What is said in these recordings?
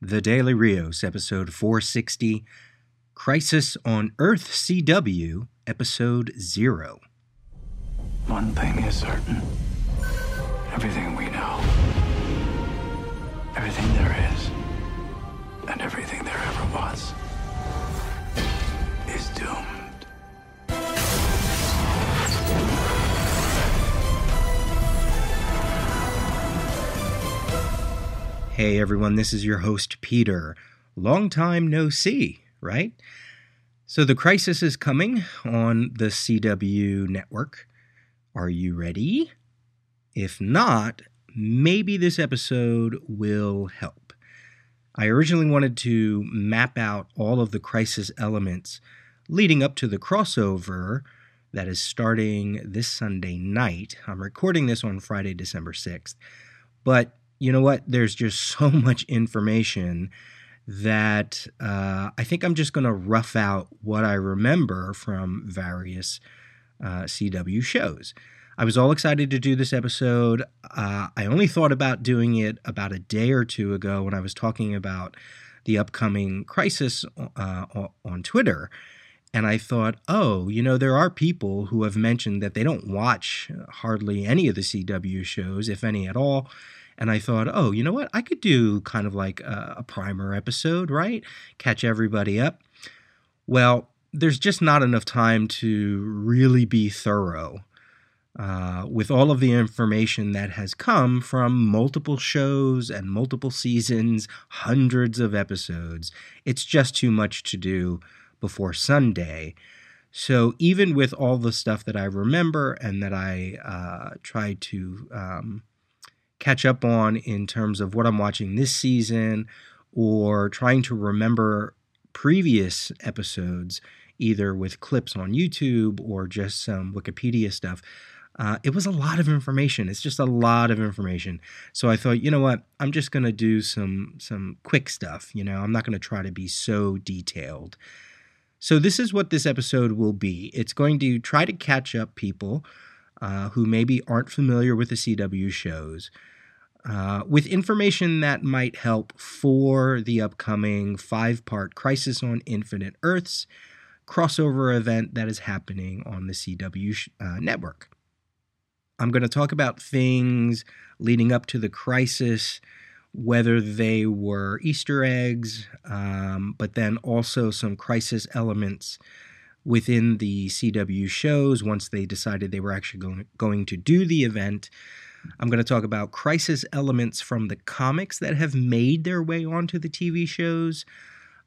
The Daily Rios, episode 460, Crisis on Earth CW, episode 0. One thing is certain. Everything we know, everything there is, and everything there ever was Hey everyone, this is your host Peter. Long time no see, right? So the crisis is coming on the CW network. Are you ready? If not, maybe this episode will help. I originally wanted to map out all of the crisis elements leading up to the crossover that is starting this Sunday night. I'm recording this on Friday, December 6th. But you know what? There's just so much information that uh, I think I'm just going to rough out what I remember from various uh, CW shows. I was all excited to do this episode. Uh, I only thought about doing it about a day or two ago when I was talking about the upcoming crisis uh, on Twitter. And I thought, oh, you know, there are people who have mentioned that they don't watch hardly any of the CW shows, if any at all and I thought, oh, you know what? I could do kind of like a, a primer episode, right? Catch everybody up. Well, there's just not enough time to really be thorough uh, with all of the information that has come from multiple shows and multiple seasons, hundreds of episodes. It's just too much to do before Sunday. So, even with all the stuff that I remember and that I uh, try to um, catch up on in terms of what I'm watching this season or trying to remember previous episodes, either with clips on YouTube or just some Wikipedia stuff. Uh, it was a lot of information. It's just a lot of information. So I thought, you know what? I'm just going to do some some quick stuff. You know, I'm not going to try to be so detailed. So this is what this episode will be. It's going to try to catch up people uh, who maybe aren't familiar with the CW shows uh, with information that might help for the upcoming five part Crisis on Infinite Earths crossover event that is happening on the CW uh, network. I'm going to talk about things leading up to the crisis, whether they were Easter eggs, um, but then also some crisis elements within the CW shows once they decided they were actually going, going to do the event. I'm going to talk about crisis elements from the comics that have made their way onto the TV shows.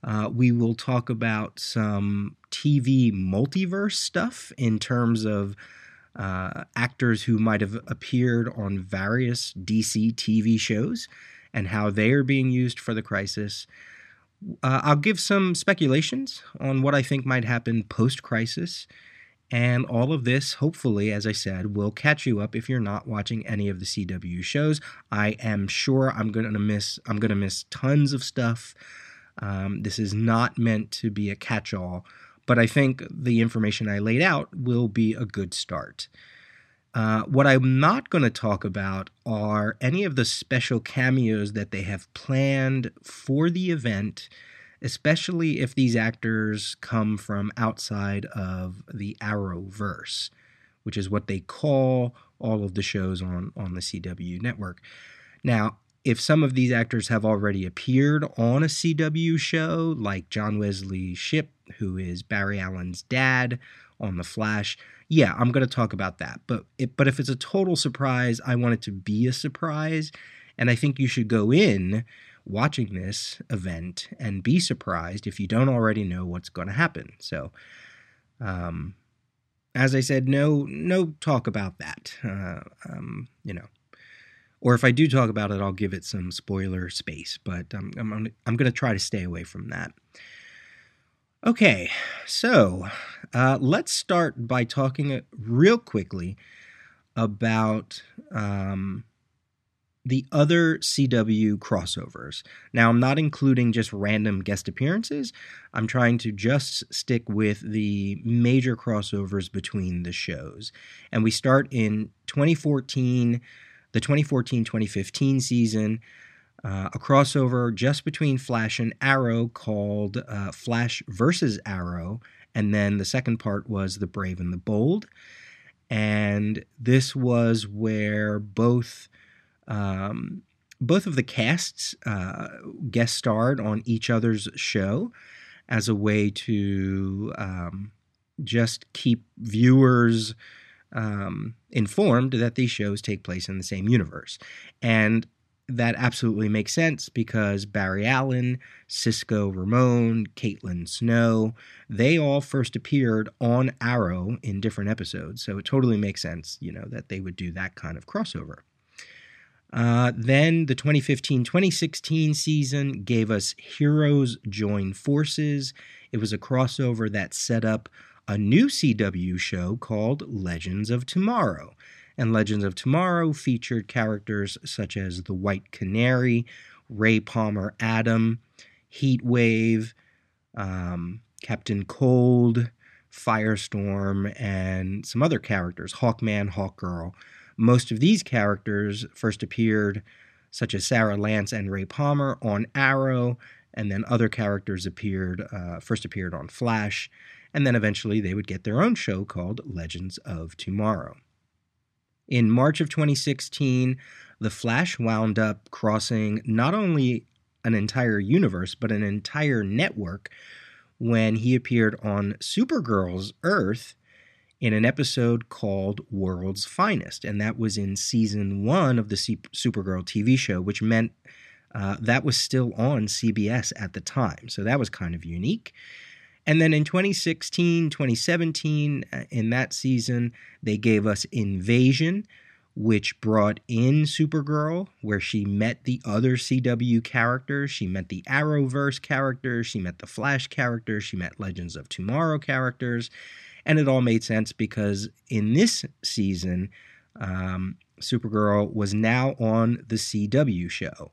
Uh, we will talk about some TV multiverse stuff in terms of uh, actors who might have appeared on various DC TV shows and how they are being used for the crisis. Uh, I'll give some speculations on what I think might happen post crisis. And all of this, hopefully, as I said, will catch you up if you're not watching any of the CW shows. I am sure I'm gonna miss. I'm gonna miss tons of stuff. Um, this is not meant to be a catch-all, but I think the information I laid out will be a good start. Uh, what I'm not going to talk about are any of the special cameos that they have planned for the event, especially if these actors come from outside of the Arrowverse, which is what they call all of the shows on, on the CW network. Now, if some of these actors have already appeared on a CW show, like John Wesley Shipp, who is Barry Allen's dad on The Flash, yeah, I'm going to talk about that. But it, but if it's a total surprise, I want it to be a surprise, and I think you should go in watching this event and be surprised if you don't already know what's going to happen. So, um, as I said, no no talk about that. Uh, um, you know, or if I do talk about it, I'll give it some spoiler space. But I'm I'm I'm going to try to stay away from that. Okay, so uh, let's start by talking real quickly about um, the other CW crossovers. Now, I'm not including just random guest appearances. I'm trying to just stick with the major crossovers between the shows. And we start in 2014, the 2014 2015 season. uh, a crossover just between Flash and Arrow called uh, Flash versus Arrow. And then the second part was The Brave and the Bold. And this was where both. Um, both of the casts uh, guest starred on each other's show as a way to um, just keep viewers um, informed that these shows take place in the same universe. And that absolutely makes sense because Barry Allen, Cisco Ramon, Caitlin Snow, they all first appeared on Arrow in different episodes. So it totally makes sense, you know, that they would do that kind of crossover. Uh, then the 2015 2016 season gave us Heroes Join Forces. It was a crossover that set up a new CW show called Legends of Tomorrow and Legends of Tomorrow featured characters such as the White Canary, Ray Palmer Atom, Heat Wave, um, Captain Cold, Firestorm, and some other characters, Hawkman, Hawkgirl. Most of these characters first appeared, such as Sara Lance and Ray Palmer, on Arrow, and then other characters appeared, uh, first appeared on Flash, and then eventually they would get their own show called Legends of Tomorrow. In March of 2016, The Flash wound up crossing not only an entire universe, but an entire network when he appeared on Supergirl's Earth in an episode called World's Finest. And that was in season one of the Supergirl TV show, which meant uh, that was still on CBS at the time. So that was kind of unique. And then in 2016, 2017, uh, in that season, they gave us Invasion, which brought in Supergirl, where she met the other CW characters. She met the Arrowverse characters, she met the Flash characters, she met Legends of Tomorrow characters. And it all made sense because in this season, um, Supergirl was now on the CW show.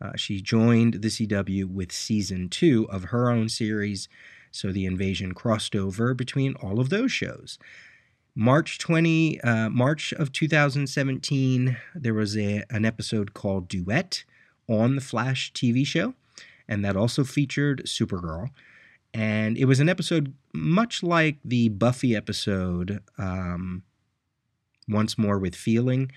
Uh, she joined the CW with season two of her own series so the invasion crossed over between all of those shows. March 20, uh, March of 2017, there was a, an episode called Duet on the Flash TV show, and that also featured Supergirl. And it was an episode much like the Buffy episode, um, Once More with Feeling,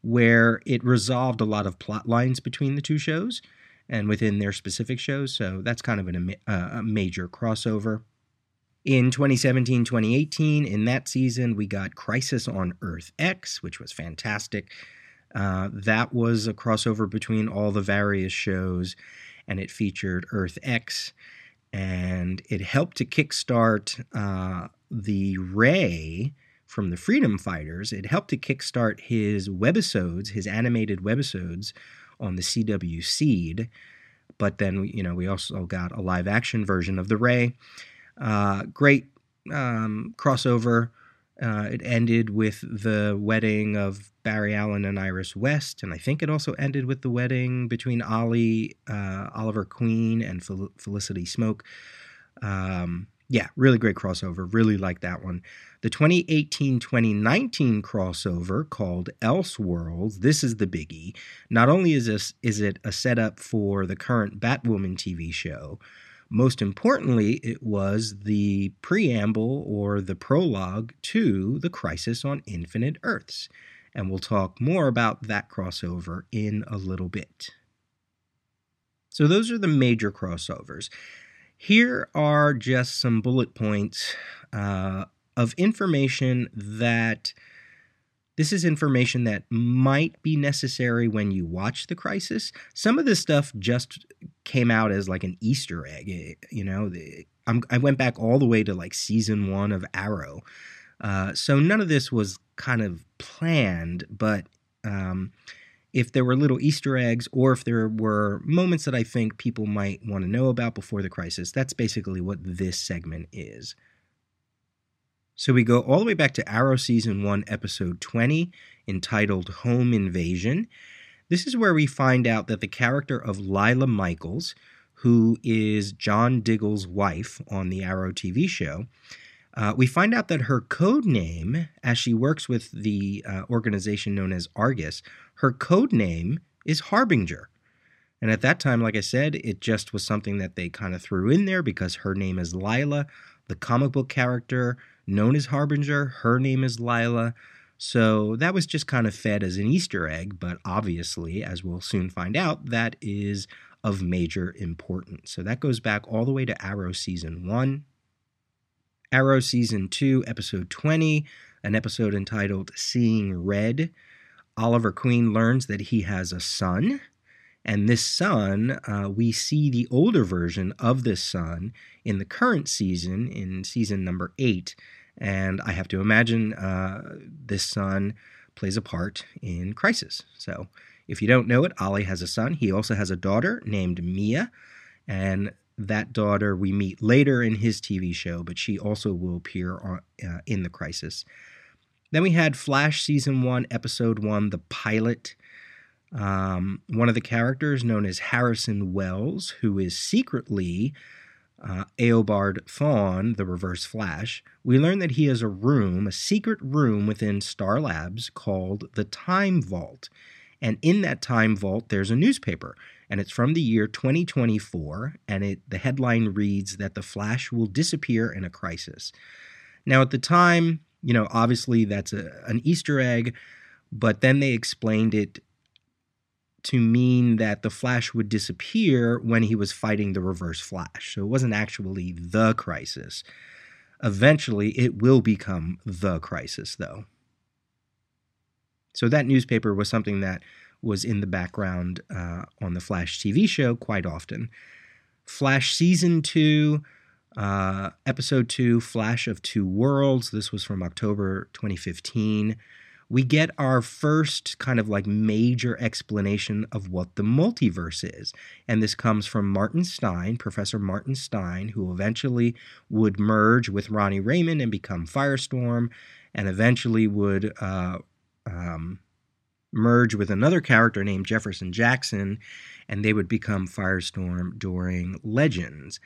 where it resolved a lot of plot lines between the two shows and within their specific shows. So that's kind of an, uh, a major crossover. In 2017 2018, in that season, we got Crisis on Earth X, which was fantastic. Uh, that was a crossover between all the various shows, and it featured Earth X, and it helped to kickstart uh, the Ray from the Freedom Fighters. It helped to kickstart his webisodes, his animated webisodes on the CW Seed. But then, you know, we also got a live action version of The Ray. Uh, great um, crossover. Uh, it ended with the wedding of Barry Allen and Iris West, and I think it also ended with the wedding between Ollie, uh, Oliver Queen, and Fel- Felicity Smoak. Um, yeah, really great crossover. Really like that one. The 2018 2019 crossover called Elseworlds, this is the biggie. Not only is this is it a setup for the current Batwoman TV show, most importantly, it was the preamble or the prologue to the Crisis on Infinite Earths. And we'll talk more about that crossover in a little bit. So, those are the major crossovers. Here are just some bullet points uh, of information that this is information that might be necessary when you watch the crisis. Some of this stuff just came out as like an Easter egg. Eh, you know, i went back all the way to like season one of Arrow. Uh, so none of this was kind of planned, but um, if there were little Easter eggs or if there were moments that I think people might want to know about before the crisis, that's basically what this segment is. So we go all the way back to Arrow Season 1, Episode 20, entitled Home Invasion. This is where we find out that the character of Lyla Michaels, who is John Diggle's wife on the Arrow TV show, uh, we find out that her code name, as she works with the uh, organization known as Argus, her code name is Harbinger. And at that time, like I said, it just was something that they kind of threw in there because her name is Lyla, the comic book character known as Harbinger. Her name is Lyla. So that was just kind of fed as an Easter egg, but obviously, as we'll soon find out, that is of major importance. So that goes back all the way to Arrow season one. Arrow season two, episode 20, an episode entitled Seeing Red. Oliver Queen learns that he has a son. And this son, uh, we see the older version of this son in the current season, in season number eight. And I have to imagine uh, this son plays a part in Crisis. So if you don't know it, Ollie has a son. He also has a daughter named Mia. And that daughter we meet later in his TV show, but she also will appear on, uh, in The Crisis. Then we had Flash Season 1, Episode 1, The Pilot. Um, one of the characters, known as Harrison Wells, who is secretly uh, Eobard Thawne, the Reverse Flash, we learn that he has a room, a secret room within Star Labs called the Time Vault. And in that Time Vault, there's a newspaper, and it's from the year 2024, and it the headline reads that the Flash will disappear in a crisis. Now, at the time, you know, obviously that's a, an Easter egg, but then they explained it to mean that the Flash would disappear when he was fighting the Reverse Flash. So it wasn't actually the crisis. Eventually, it will become the crisis, though. So that newspaper was something that was in the background uh, on the Flash TV show quite often. Flash Season 2, uh, Episode 2, Flash of Two Worlds. This was from October 2015 we get our first kind of like major explanation of what the multiverse is. And this comes from Martin Stein, Professor Martin Stein, who eventually would merge with Ronnie Raymond and become Firestorm, and eventually would uh, um, merge with another character named Jefferson Jackson, and they would become Firestorm during Legends.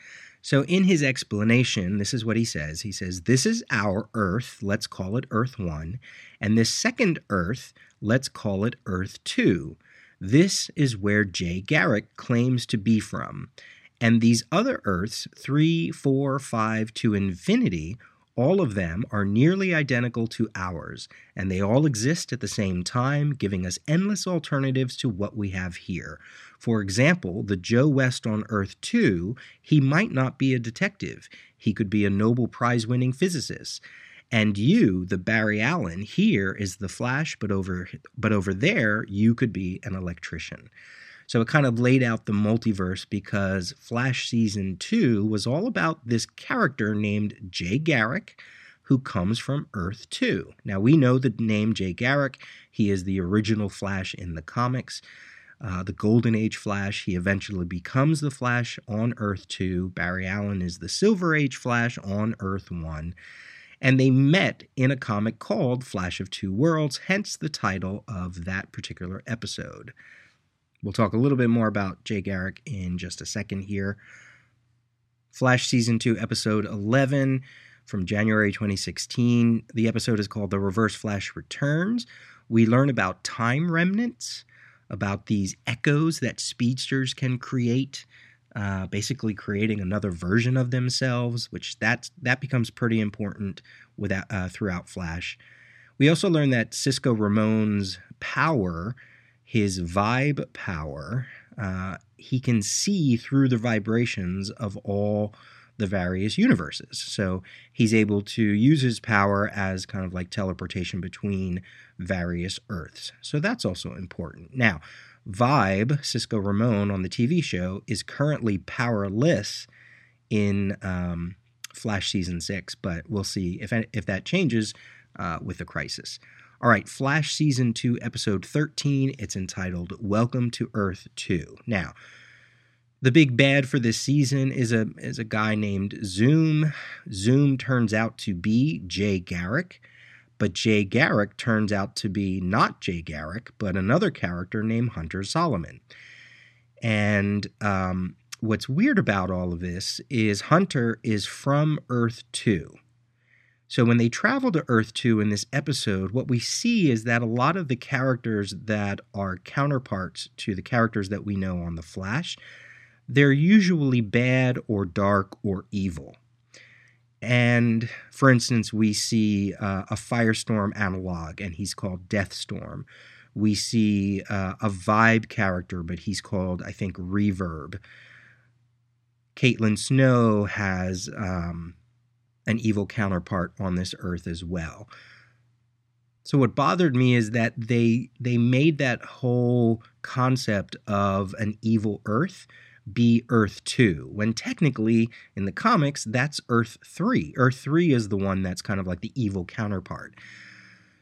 So, in his explanation, this is what he says. He says, This is our Earth, let's call it Earth 1. And this second Earth, let's call it Earth 2. This is where Jay Garrick claims to be from. And these other Earths, 3, 4, 5 to infinity, all of them are nearly identical to ours, and they all exist at the same time, giving us endless alternatives to what we have here. For example, the Joe West on Earth 2, he might not be a detective. He could be a Nobel Prize winning physicist. And you, the Barry Allen, here is the Flash, but over but over there you could be an electrician. So it kind of laid out the multiverse because Flash season two was all about this character named Jay Garrick, who comes from Earth 2. Now we know the name Jay Garrick. He is the original Flash in the comics. Uh, the Golden Age Flash. He eventually becomes the Flash on Earth 2. Barry Allen is the Silver Age Flash on Earth 1. And they met in a comic called Flash of Two Worlds, hence the title of that particular episode. We'll talk a little bit more about Jay Garrick in just a second here. Flash Season 2, Episode 11 from January 2016. The episode is called The Reverse Flash Returns. We learn about time remnants, about these echoes that speedsters can create, uh, basically creating another version of themselves, which that, that becomes pretty important without, uh, throughout Flash. We also learn that Cisco Ramon's power his vibe power, uh, he can see through the vibrations of all the various universes. So he's able to use his power as kind of like teleportation between various Earths. So that's also important. Now, Vibe, Cisco Ramon on the TV show, is currently powerless in um, Flash season six, but we'll see if if that changes uh, with the crisis. All right, Flash Season 2, Episode 13. It's entitled Welcome to Earth 2. Now, the big bad for this season is a is a guy named Zoom. Zoom turns out to be Jay Garrick, but Jay Garrick turns out to be not Jay Garrick, but another character named Hunter Zolomon. And um, what's weird about all of this is Hunter is from Earth 2. So when they travel to Earth 2 in this episode, what we see is that a lot of the characters that are counterparts to the characters that we know on The Flash, they're usually bad or dark or evil. And for instance, we see uh, a Firestorm analog, and he's called Deathstorm. We see uh, a Vibe character, but he's called, I think, Reverb. Caitlin Snow has um, an evil counterpart on this earth as well. So what bothered me is that they they made that whole concept of an evil earth be Earth 2, when technically in the comics that's Earth 3. Earth 3 is the one that's kind of like the evil counterpart.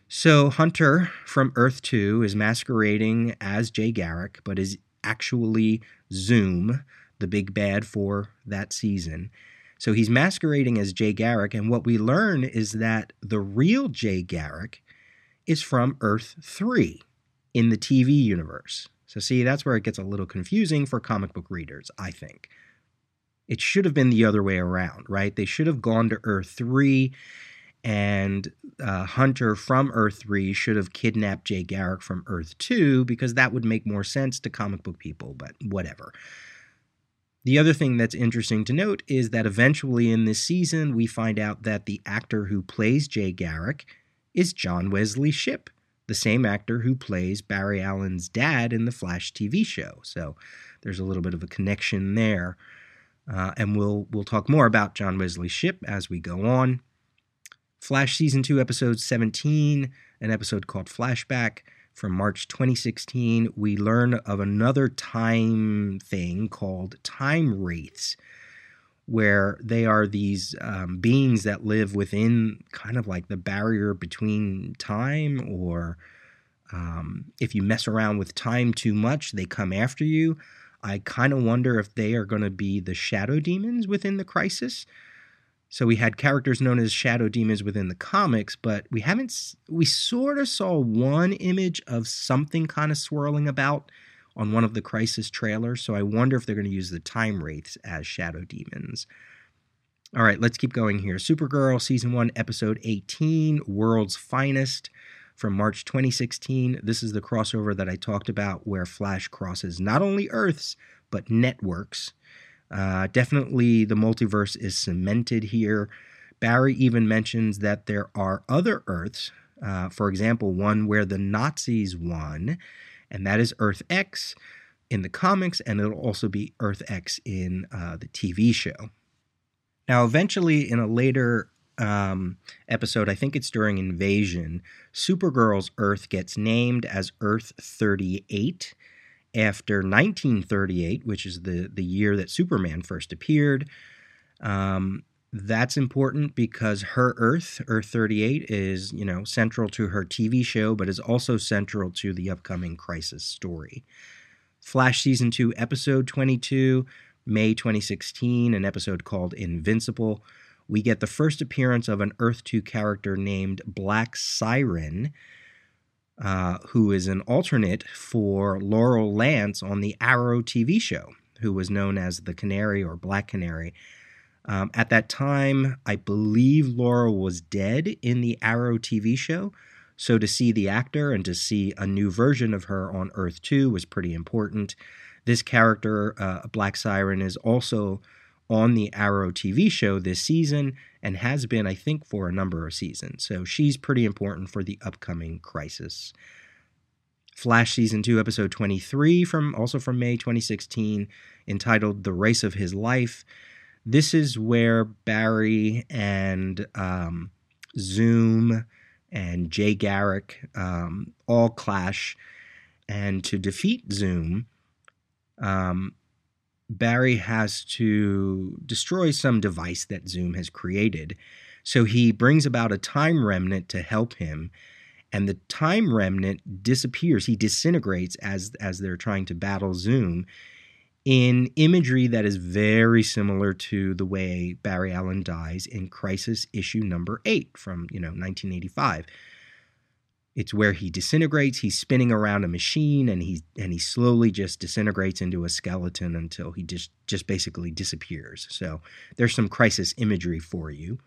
So Hunter from Earth 2 is masquerading as Jay Garrick, but is actually Zoom, the big bad for that season. So he's masquerading as Jay Garrick, and what we learn is that the real Jay Garrick is from Earth 3 in the TV universe. So, see, that's where it gets a little confusing for comic book readers, I think. It should have been the other way around, right? They should have gone to Earth 3, and uh, Hunter from Earth 3 should have kidnapped Jay Garrick from Earth 2 because that would make more sense to comic book people, but whatever. The other thing that's interesting to note is that eventually in this season, we find out that the actor who plays Jay Garrick is John Wesley Shipp, the same actor who plays Barry Allen's dad in the Flash TV show. So there's a little bit of a connection there. Uh, and we'll we'll talk more about John Wesley Shipp as we go on. Flash season 2 episode 17, an episode called Flashback from March 2016, we learn of another time thing called time wraiths, where they are these um, beings that live within kind of like the barrier between time, or um, if you mess around with time too much, they come after you. I kind of wonder if they are going to be the shadow demons within the crisis. So we had characters known as shadow demons within the comics, but we haven't. We sort of saw one image of something kind of swirling about on one of the Crisis trailers. So I wonder if they're going to use the Time Wraiths as shadow demons. All right, let's keep going here. Supergirl season one, episode 18, World's Finest from March 2016. This is the crossover that I talked about where Flash crosses not only Earths, but networks. Uh, definitely the multiverse is cemented here. Barry even mentions that there are other Earths, uh, for example, one where the Nazis won, and that is Earth X in the comics, and it'll also be Earth X in uh, the TV show. Now, eventually, in a later um, episode, I think it's during Invasion, Supergirl's Earth gets named as Earth 38 after 1938, which is the, the year that Superman first appeared. Um, that's important because her Earth, Earth 38, is, you know, central to her TV show, but is also central to the upcoming Crisis story. Flash Season 2, Episode 22, May 2016, an episode called Invincible. We get the first appearance of an Earth 2 character named Black Siren, uh, who is an alternate for Laurel Lance on the Arrow TV show, who was known as the Canary or Black Canary. Um, at that time, I believe Laurel was dead in the Arrow TV show. So to see the actor and to see a new version of her on Earth 2 was pretty important. This character, uh, Black Siren, is also on the Arrow TV show this season and has been, I think, for a number of seasons. So she's pretty important for the upcoming crisis. Flash season 2 episode 23 from also from May 2016 entitled The Race of His Life. This is where Barry and um, Zoom and Jay Garrick um, all clash and to defeat Zoom um, Barry has to destroy some device that Zoom has created. So he brings about a time remnant to help him, and the time remnant disappears. He disintegrates as as they're trying to battle Zoom in imagery that is very similar to the way Barry Allen dies in Crisis issue number 8 from, you know, 1985. It's where he disintegrates. He's spinning around a machine, and he and he slowly just disintegrates into a skeleton until he just just basically disappears. So there's some crisis imagery for you.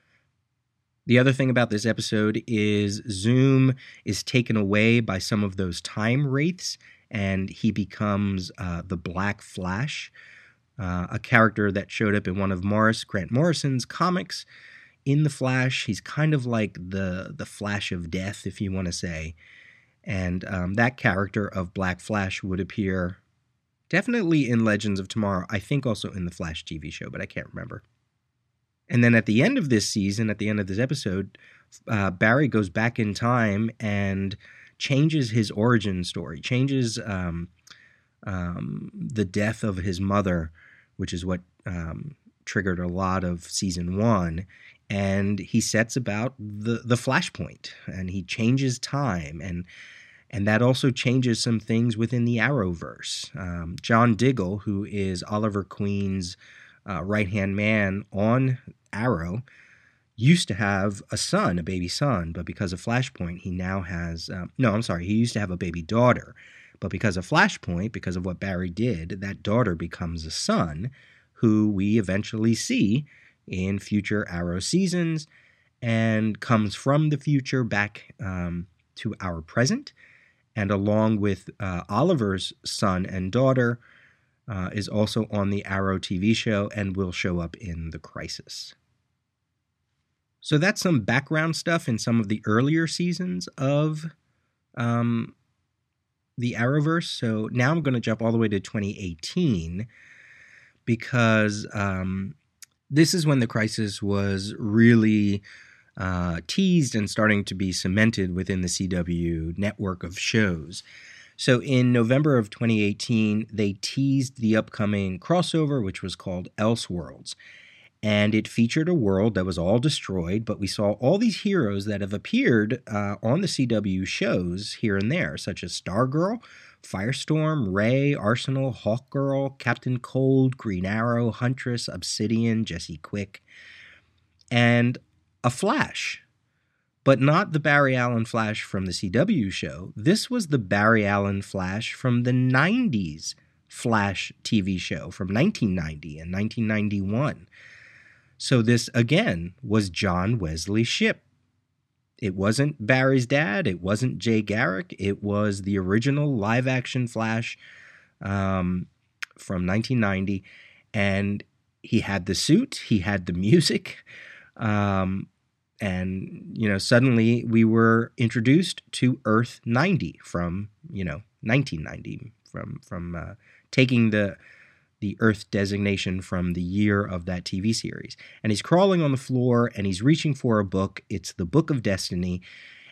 The other thing about this episode is Zoom is taken away by some of those time wraiths, and he becomes uh, the Black Flash, uh, a character that showed up in one of Morris Grant Morrison's comics. In the Flash, he's kind of like the the Flash of Death, if you want to say, and um, that character of Black Flash would appear definitely in Legends of Tomorrow. I think also in the Flash TV show, but I can't remember. And then at the end of this season, at the end of this episode, uh, Barry goes back in time and changes his origin story, changes um, um, the death of his mother, which is what um, triggered a lot of season one. And he sets about the the flashpoint, and he changes time, and and that also changes some things within the Arrowverse. Um, John Diggle, who is Oliver Queen's uh, right hand man on Arrow, used to have a son, a baby son, but because of Flashpoint, he now has uh, no, I'm sorry, he used to have a baby daughter. But because of Flashpoint, because of what Barry did, that daughter becomes a son who we eventually see in future Arrow seasons and comes from the future back um, to our present. And along with uh, Oliver's son and daughter, uh, is also on the Arrow TV show and will show up in The Crisis. So that's some background stuff in some of the earlier seasons of um, the Arrowverse. So now I'm going to jump all the way to 2018 because um, this is when the crisis was really uh, teased and starting to be cemented within the CW network of shows. So in November of 2018, they teased the upcoming crossover, which was called Elseworlds. And it featured a world that was all destroyed, but we saw all these heroes that have appeared uh, on the CW shows here and there, such as Stargirl, Firestorm, Ray, Arsenal, Hawkgirl, Captain Cold, Green Arrow, Huntress, Obsidian, Jesse Quick, and a Flash but not the Barry Allen Flash from the CW show. This was the Barry Allen Flash from the 90s Flash TV show from 1990 and 1991. So, this again was John Wesley Shipp. It wasn't Barry's dad, it wasn't Jay Garrick, it was the original live action Flash um, from 1990. And he had the suit, he had the music. Um, and you know suddenly we were introduced to earth 90 from you know 1990 from from uh, taking the the earth designation from the year of that tv series and he's crawling on the floor and he's reaching for a book it's the book of destiny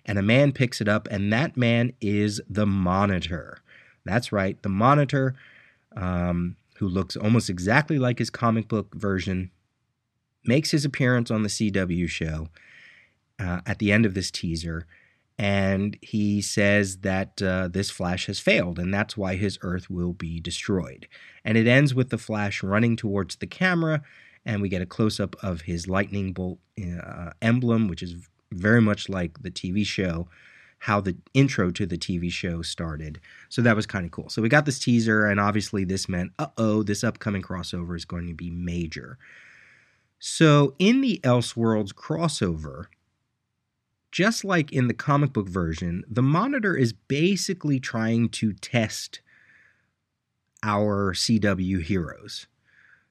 and a man picks it up and that man is the monitor that's right the monitor um, who looks almost exactly like his comic book version makes his appearance on the cw show uh, at the end of this teaser. And he says that uh, this Flash has failed, and that's why his Earth will be destroyed. And it ends with the Flash running towards the camera, and we get a close up of his lightning bolt uh, emblem, which is very much like the TV show, how the intro to the TV show started. So that was kind of cool. So we got this teaser, and obviously this meant, uh oh, this upcoming crossover is going to be major. So in the Elseworlds crossover, just like in the comic book version, the monitor is basically trying to test our CW heroes.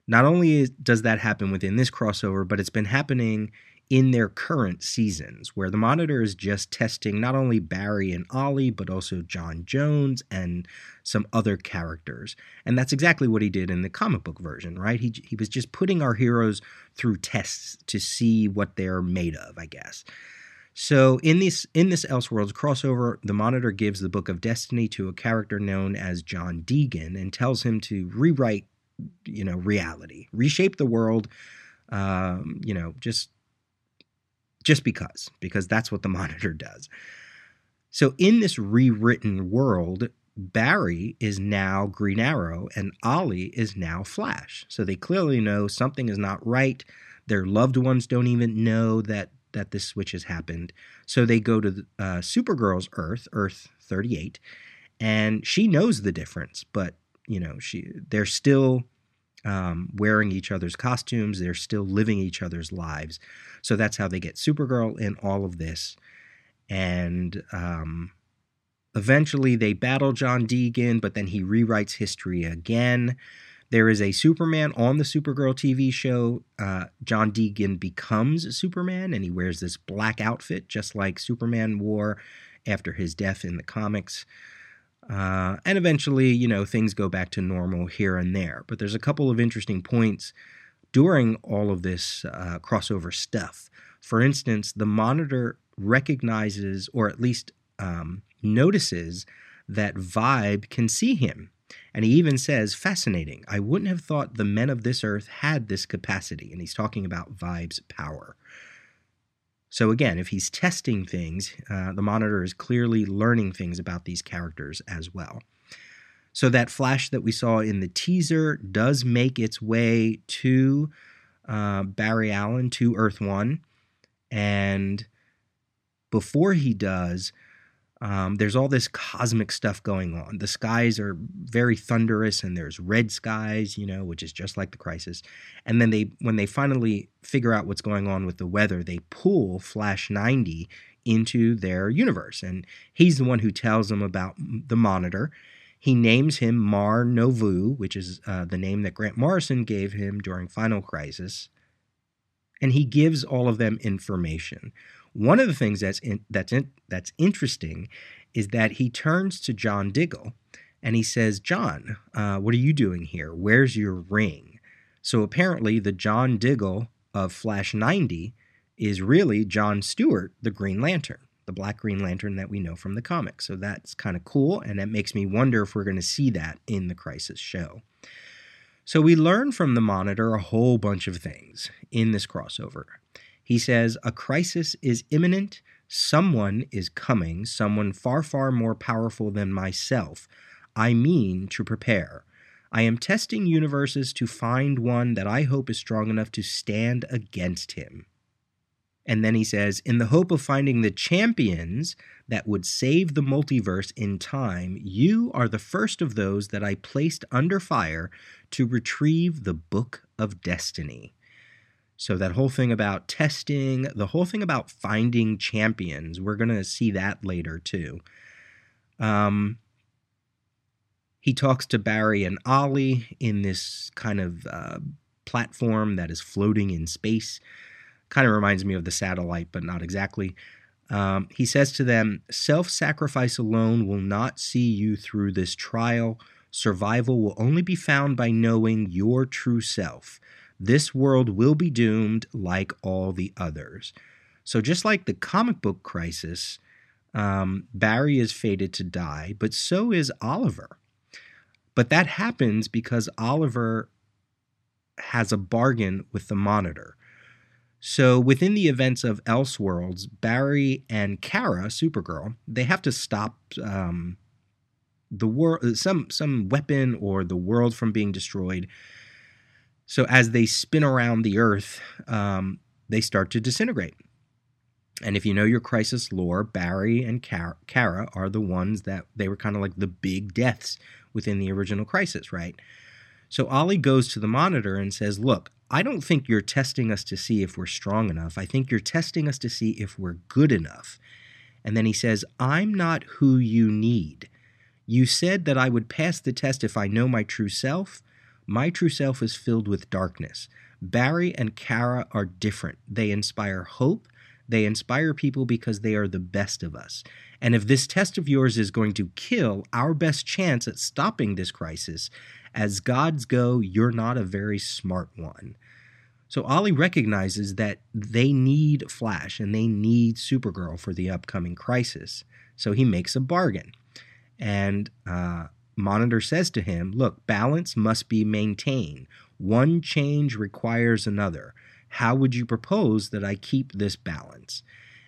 Not only does that happen within this crossover, but it's been happening in their current seasons, where the monitor is just testing not only Barry and Ollie, but also John Jones and some other characters. And that's exactly what he did in the comic book version, right? He, he was just putting our heroes through tests to see what they're made of, I guess. So in this in this Elseworlds crossover, the Monitor gives the Book of Destiny to a character known as John Deegan and tells him to rewrite, you know, reality, reshape the world, um, you know, just just because, because that's what the Monitor does. So in this rewritten world, Barry is now Green Arrow and Ollie is now Flash. So they clearly know something is not right. Their loved ones don't even know that that this switch has happened. So they go to uh, Supergirl's Earth, Earth 38, and she knows the difference, but you know she they're still um, wearing each other's costumes. They're still living each other's lives. So that's how they get Supergirl in all of this. And um, eventually they battle John Deegan, but then he rewrites history again. There is a Superman on the Supergirl TV show. Uh, John Deegan becomes Superman and he wears this black outfit, just like Superman wore after his death in the comics. Uh, and eventually, you know, things go back to normal here and there. But there's a couple of interesting points during all of this uh, crossover stuff. For instance, the monitor recognizes, or at least um, notices, that Vibe can see him. And he even says, fascinating, I wouldn't have thought the men of this earth had this capacity. And he's talking about Vibe's power. So, again, if he's testing things, uh, the monitor is clearly learning things about these characters as well. So, that flash that we saw in the teaser does make its way to uh, Barry Allen, to Earth One. And before he does, um, there's all this cosmic stuff going on. The skies are very thunderous, and there's red skies, you know, which is just like the crisis. And then they, when they finally figure out what's going on with the weather, they pull Flash 90 into their universe, and he's the one who tells them about the monitor. He names him Mar Novu, which is uh, the name that Grant Morrison gave him during Final Crisis, and he gives all of them information. One of the things that's in, that's in, that's interesting is that he turns to John Diggle and he says, "John, uh, what are you doing here? Where's your ring?" So apparently, the John Diggle of Flash 90 is really John Stewart, the Green Lantern, the Black Green Lantern that we know from the comics. So that's kind of cool, and that makes me wonder if we're going to see that in the Crisis show. So we learn from the Monitor a whole bunch of things in this crossover. He says, A crisis is imminent. Someone is coming, someone far, far more powerful than myself. I mean to prepare. I am testing universes to find one that I hope is strong enough to stand against him. And then he says, In the hope of finding the champions that would save the multiverse in time, you are the first of those that I placed under fire to retrieve the Book of Destiny. So that whole thing about testing, the whole thing about finding champions, we're going to see that later too. Um, he talks to Barry and Ollie in this kind of uh, platform that is floating in space. Kind of reminds me of the satellite, but not exactly. Um, he says to them, Self sacrifice alone will not see you through this trial. Survival will only be found by knowing your true self. This world will be doomed like all the others. So, just like the comic book crisis, um, Barry is fated to die, but so is Oliver. But that happens because Oliver has a bargain with the Monitor. So, within the events of Elseworlds, Barry and Kara, Supergirl, they have to stop um, the world, some some weapon or the world from being destroyed so as they spin around the Earth, um, they start to disintegrate. And if you know your crisis lore, Barry and Kara are the ones that they were kind of like the big deaths within the original crisis, right? So Ollie goes to the monitor and says, Look, I don't think you're testing us to see if we're strong enough. I think you're testing us to see if we're good enough. And then he says, I'm not who you need. You said that I would pass the test if I know my true self. My true self is filled with darkness. Barry and Kara are different. They inspire hope. They inspire people because they are the best of us. And if this test of yours is going to kill our best chance at stopping this crisis, as gods go, you're not a very smart one. So Ollie recognizes that they need Flash and they need Supergirl for the upcoming crisis. So he makes a bargain. And uh, Monitor says to him, Look, balance must be maintained. One change requires another. How would you propose that I keep this balance?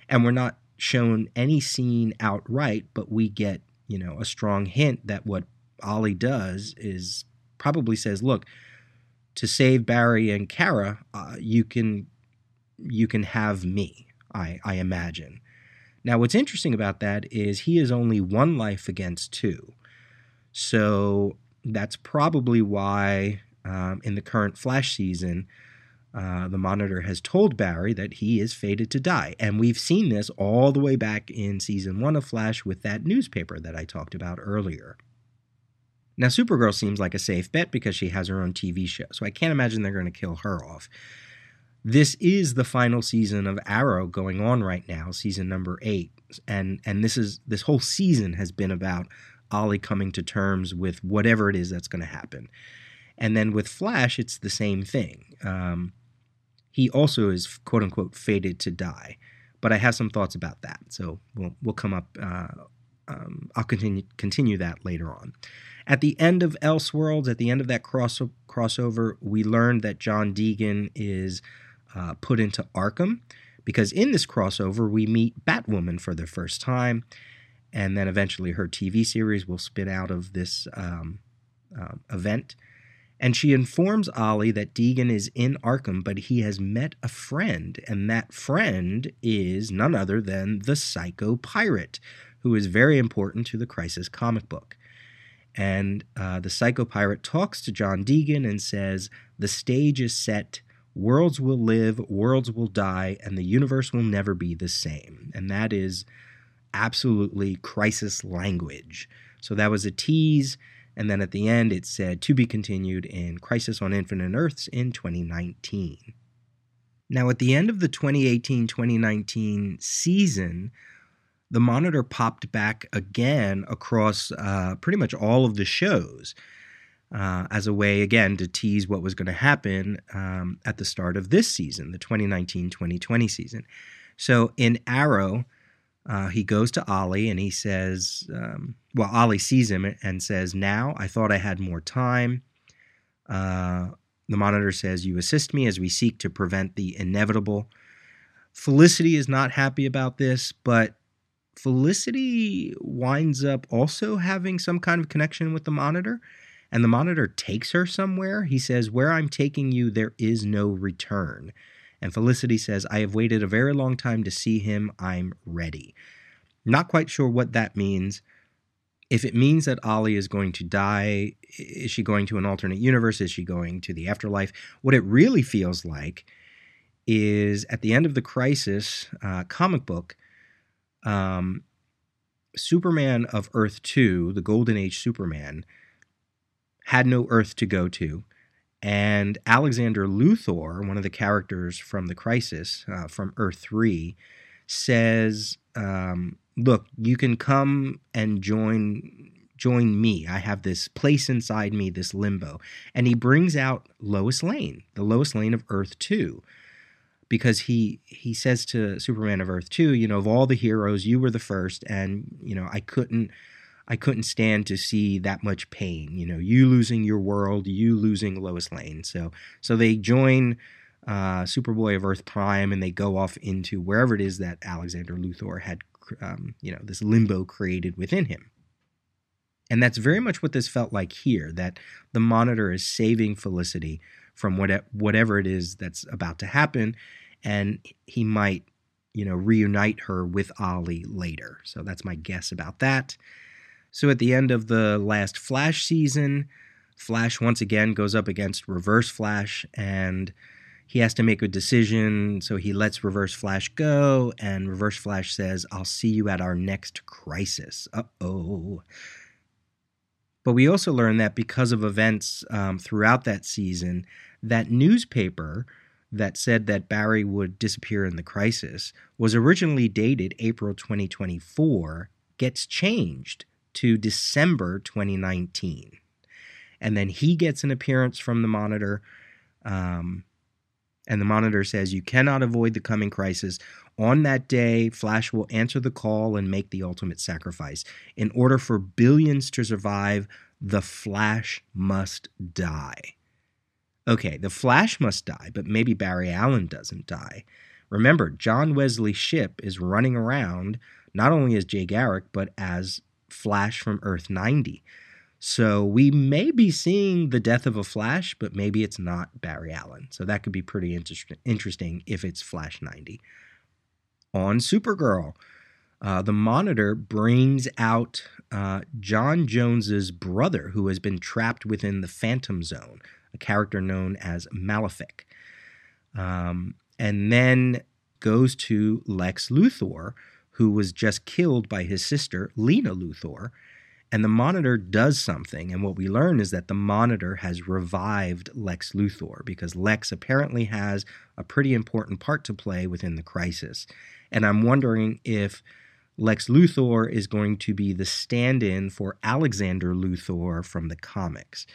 And we're not shown any scene outright, but we get, you know, a strong hint that what Ollie does is probably says, Look, to save Barry and Kara, uh, you can you can have me. I I imagine. Now, what's interesting about that is he is only one life against two. So that's probably why um, in the current Flash season, uh, the Monitor has told Barry that he is fated to die. And we've seen this all the way back in season one of Flash with that newspaper that I talked about earlier. Now, Supergirl seems like a safe bet because she has her own TV show, so I can't imagine they're going to kill her off. This is the final season of Arrow going on right now, season number eight, and and this is this whole season has been about Ollie coming to terms with whatever it is that's going to happen, and then with Flash, it's the same thing. Um, he also is quote unquote fated to die, but I have some thoughts about that, so we'll we'll come up. Uh, um, I'll continue continue that later on. At the end of Elseworlds, at the end of that cross, crossover, we learned that John Deegan is uh, put into Arkham because in this crossover, we meet Batwoman for the first time, and then eventually her TV series will spin out of this um, uh, event. And she informs Ollie that Deegan is in Arkham, but he has met a friend, and that friend is none other than the Psycho Pirate, who is very important to the Crisis comic book. And uh, the Psycho Pirate talks to John Deegan and says, The stage is set, worlds will live, worlds will die, and the universe will never be the same. And that is absolutely crisis language. So that was a tease. And then at the end, it said to be continued in Crisis on Infinite Earths in 2019. Now, at the end of the 2018 2019 season, the monitor popped back again across uh, pretty much all of the shows uh, as a way, again, to tease what was going to happen um, at the start of this season, the 2019 2020 season. So in Arrow, uh, he goes to Ollie and he says, um, well, Ollie sees him and says, Now I thought I had more time. Uh, the monitor says, You assist me as we seek to prevent the inevitable. Felicity is not happy about this, but Felicity winds up also having some kind of connection with the monitor, and the monitor takes her somewhere. He says, Where I'm taking you, there is no return. And Felicity says, I have waited a very long time to see him. I'm ready. Not quite sure what that means. If it means that Ollie is going to die, is she going to an alternate universe? Is she going to the afterlife? What it really feels like is at the end of the Crisis uh, comic book, um, Superman of Earth 2, the Golden Age Superman, had no Earth to go to. And Alexander Luthor, one of the characters from the Crisis uh, from Earth 3, says, um, Look, you can come and join join me. I have this place inside me, this limbo. And he brings out Lois Lane, the Lois Lane of Earth 2 because he he says to Superman of Earth 2, you know, of all the heroes, you were the first and, you know, I couldn't I couldn't stand to see that much pain, you know, you losing your world, you losing Lois Lane. So so they join uh, Superboy of Earth Prime and they go off into wherever it is that Alexander Luthor had um, you know, this limbo created within him. And that's very much what this felt like here that the monitor is saving Felicity from whatever it is that's about to happen and he might, you know, reunite her with Ollie later. So that's my guess about that. So at the end of the last Flash season, Flash once again goes up against Reverse Flash and he has to make a decision. So he lets Reverse Flash go, and Reverse Flash says, I'll see you at our next crisis. Uh oh. But we also learn that because of events um, throughout that season, that newspaper that said that Barry would disappear in the crisis was originally dated April 2024 gets changed to December 2019. And then he gets an appearance from the monitor. Um, and the monitor says, You cannot avoid the coming crisis. On that day, Flash will answer the call and make the ultimate sacrifice. In order for billions to survive, the Flash must die. Okay, the Flash must die, but maybe Barry Allen doesn't die. Remember, John Wesley Shipp is running around not only as Jay Garrick, but as Flash from Earth 90. So we may be seeing the death of a Flash, but maybe it's not Barry Allen. So that could be pretty inter- interesting if it's Flash 90. On Supergirl, uh, the monitor brings out uh, J'onn J'onzz's brother, who has been trapped within the Phantom Zone a character known as Malefic. Um, and then goes to Lex Luthor, who was just killed by his sister, Lena Luthor. And the monitor does something. And what we learn is that the monitor has revived Lex Luthor because Lex apparently has a pretty important part to play within the crisis. And I'm wondering if Lex Luthor is going to be the stand in for Alexander Luthor from the comics.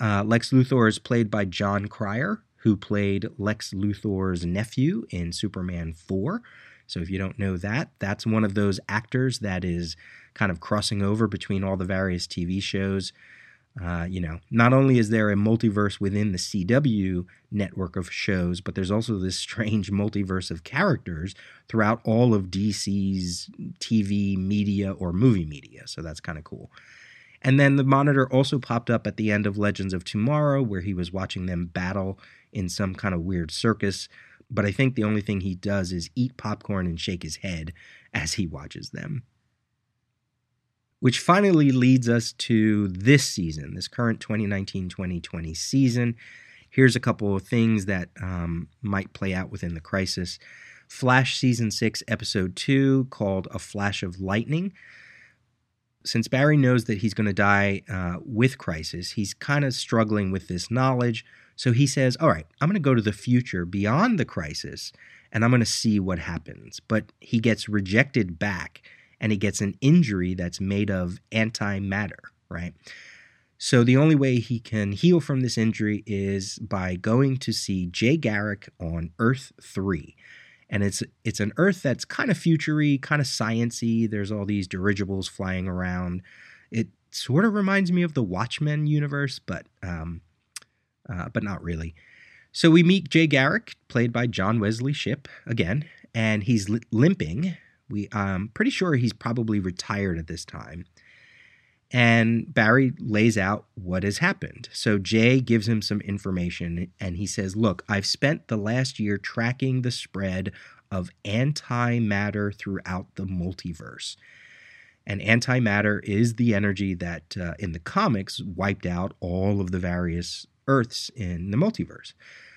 Uh, Lex Luthor is played by Jon Cryer, who played Lex Luthor's nephew in Superman 4. So if you don't know that, that's one of those actors that is kind of crossing over between all the various TV shows. Uh, you know, not only is there a multiverse within the CW network of shows, but there's also this strange multiverse of characters throughout all of DC's TV media or movie media. So that's kind of cool. And then the monitor also popped up at the end of Legends of Tomorrow, where he was watching them battle in some kind of weird circus. But I think the only thing he does is eat popcorn and shake his head as he watches them. Which finally leads us to this season, this current 2019 2020 season. Here's a couple of things that um, might play out within the crisis. Flash Season 6, Episode 2, called A Flash of Lightning. Since Barry knows that he's going to die uh, with Crisis, he's kind of struggling with this knowledge. So he says, All right, I'm going to go to the future beyond the crisis and I'm going to see what happens. But he gets rejected back and he gets an injury that's made of antimatter, right? So the only way he can heal from this injury is by going to see Jay Garrick on Earth 3. And it's it's an Earth that's kind of futury, kind of sciency. There's all these dirigibles flying around. It sort of reminds me of the Watchmen universe, but um, uh, but not really. So we meet Jay Garrick, played by John Wesley Shipp again, and he's li- limping. We I'm um, pretty sure he's probably retired at this time. And Barry lays out what has happened. So Jay gives him some information and he says, Look, I've spent the last year tracking the spread of antimatter throughout the multiverse. And antimatter is the energy that uh, in the comics wiped out all of the various Earths in the multiverse.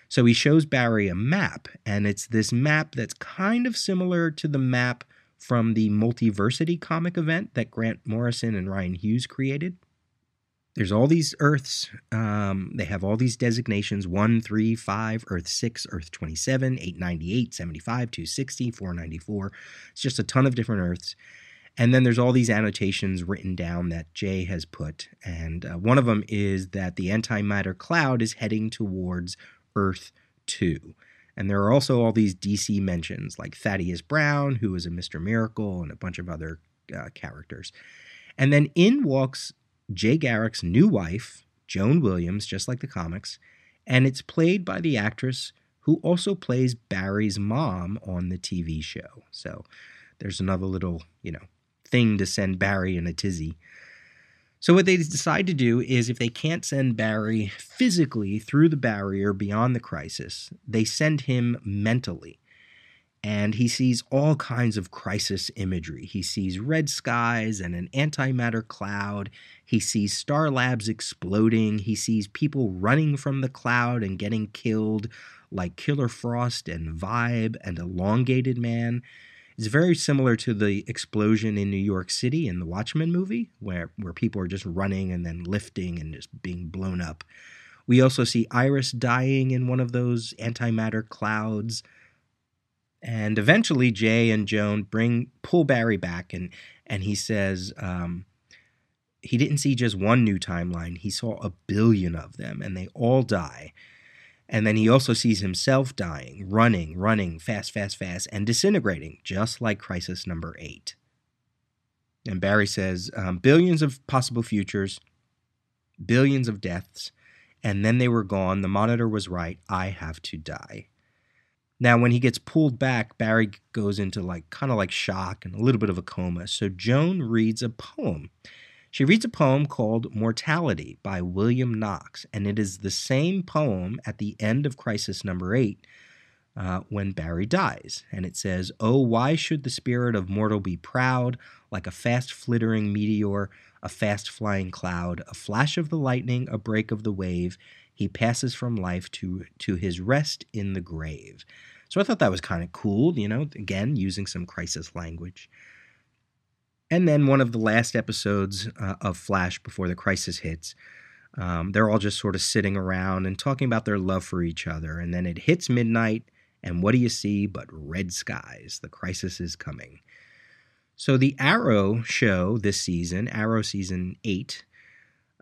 So he shows Barry a map, and it's this map that's kind of similar to the map from the Multiversity comic event that Grant Morrison and Rian Hughes created. There's all these Earths. Um, they have all these designations 1, 3, 5, Earth 6, Earth 27, 898, 75, 260, 494. It's just a ton of different Earths. And then there's all these annotations written down that Jay has put. And uh, one of them is that the antimatter cloud is heading towards Earth 2. And there are also all these DC mentions, like Thaddeus Brown, who is a Mr. Miracle, and a bunch of other uh, characters. And then in walks Jay Garrick's new wife, Joan Williams, just like the comics, and it's played by the actress who also plays Barry's mom on the TV show. So there's another little, you know, thing to send Barry in a tizzy. So, what they decide to do is if they can't send Barry physically through the barrier beyond the crisis, they send him mentally. And he sees all kinds of crisis imagery. He sees red skies and an antimatter cloud. He sees Star Labs exploding. He sees people running from the cloud and getting killed, like Killer Frost and Vibe and Elongated Man. It's very similar to the explosion in New York City in the Watchmen movie, where, where people are just running and then lifting and just being blown up. We also see Iris dying in one of those antimatter clouds. And eventually, Jay and Joan bring pull Barry back, and and he says um, he didn't see just one new timeline; he saw a billion of them, and they all die. And then he also sees himself dying, running, running, fast, fast, fast, and disintegrating, just like Crisis number eight. And Barry says um, billions of possible futures, billions of deaths, and then they were gone. The monitor was right. I have to die. Now, when he gets pulled back, Barry goes into like kind of like shock and a little bit of a coma. So Joan reads a poem she reads a poem called Mortality by William Knox, and it is the same poem at the end of Crisis Number 8 uh, when Barry dies. And it says, Oh, why should the spirit of mortal be proud, like a fast flittering meteor, a fast flying cloud, a flash of the lightning, a break of the wave? he passes from life to to his rest in the grave. So I thought that was kind of cool, you know, again using some crisis language. And then one of the last episodes uh, of Flash before the crisis hits, um, they're all just sort of sitting around and talking about their love for each other. And then it hits midnight, and what do you see but red skies? The crisis is coming. So the Arrow show this season, Arrow season eight,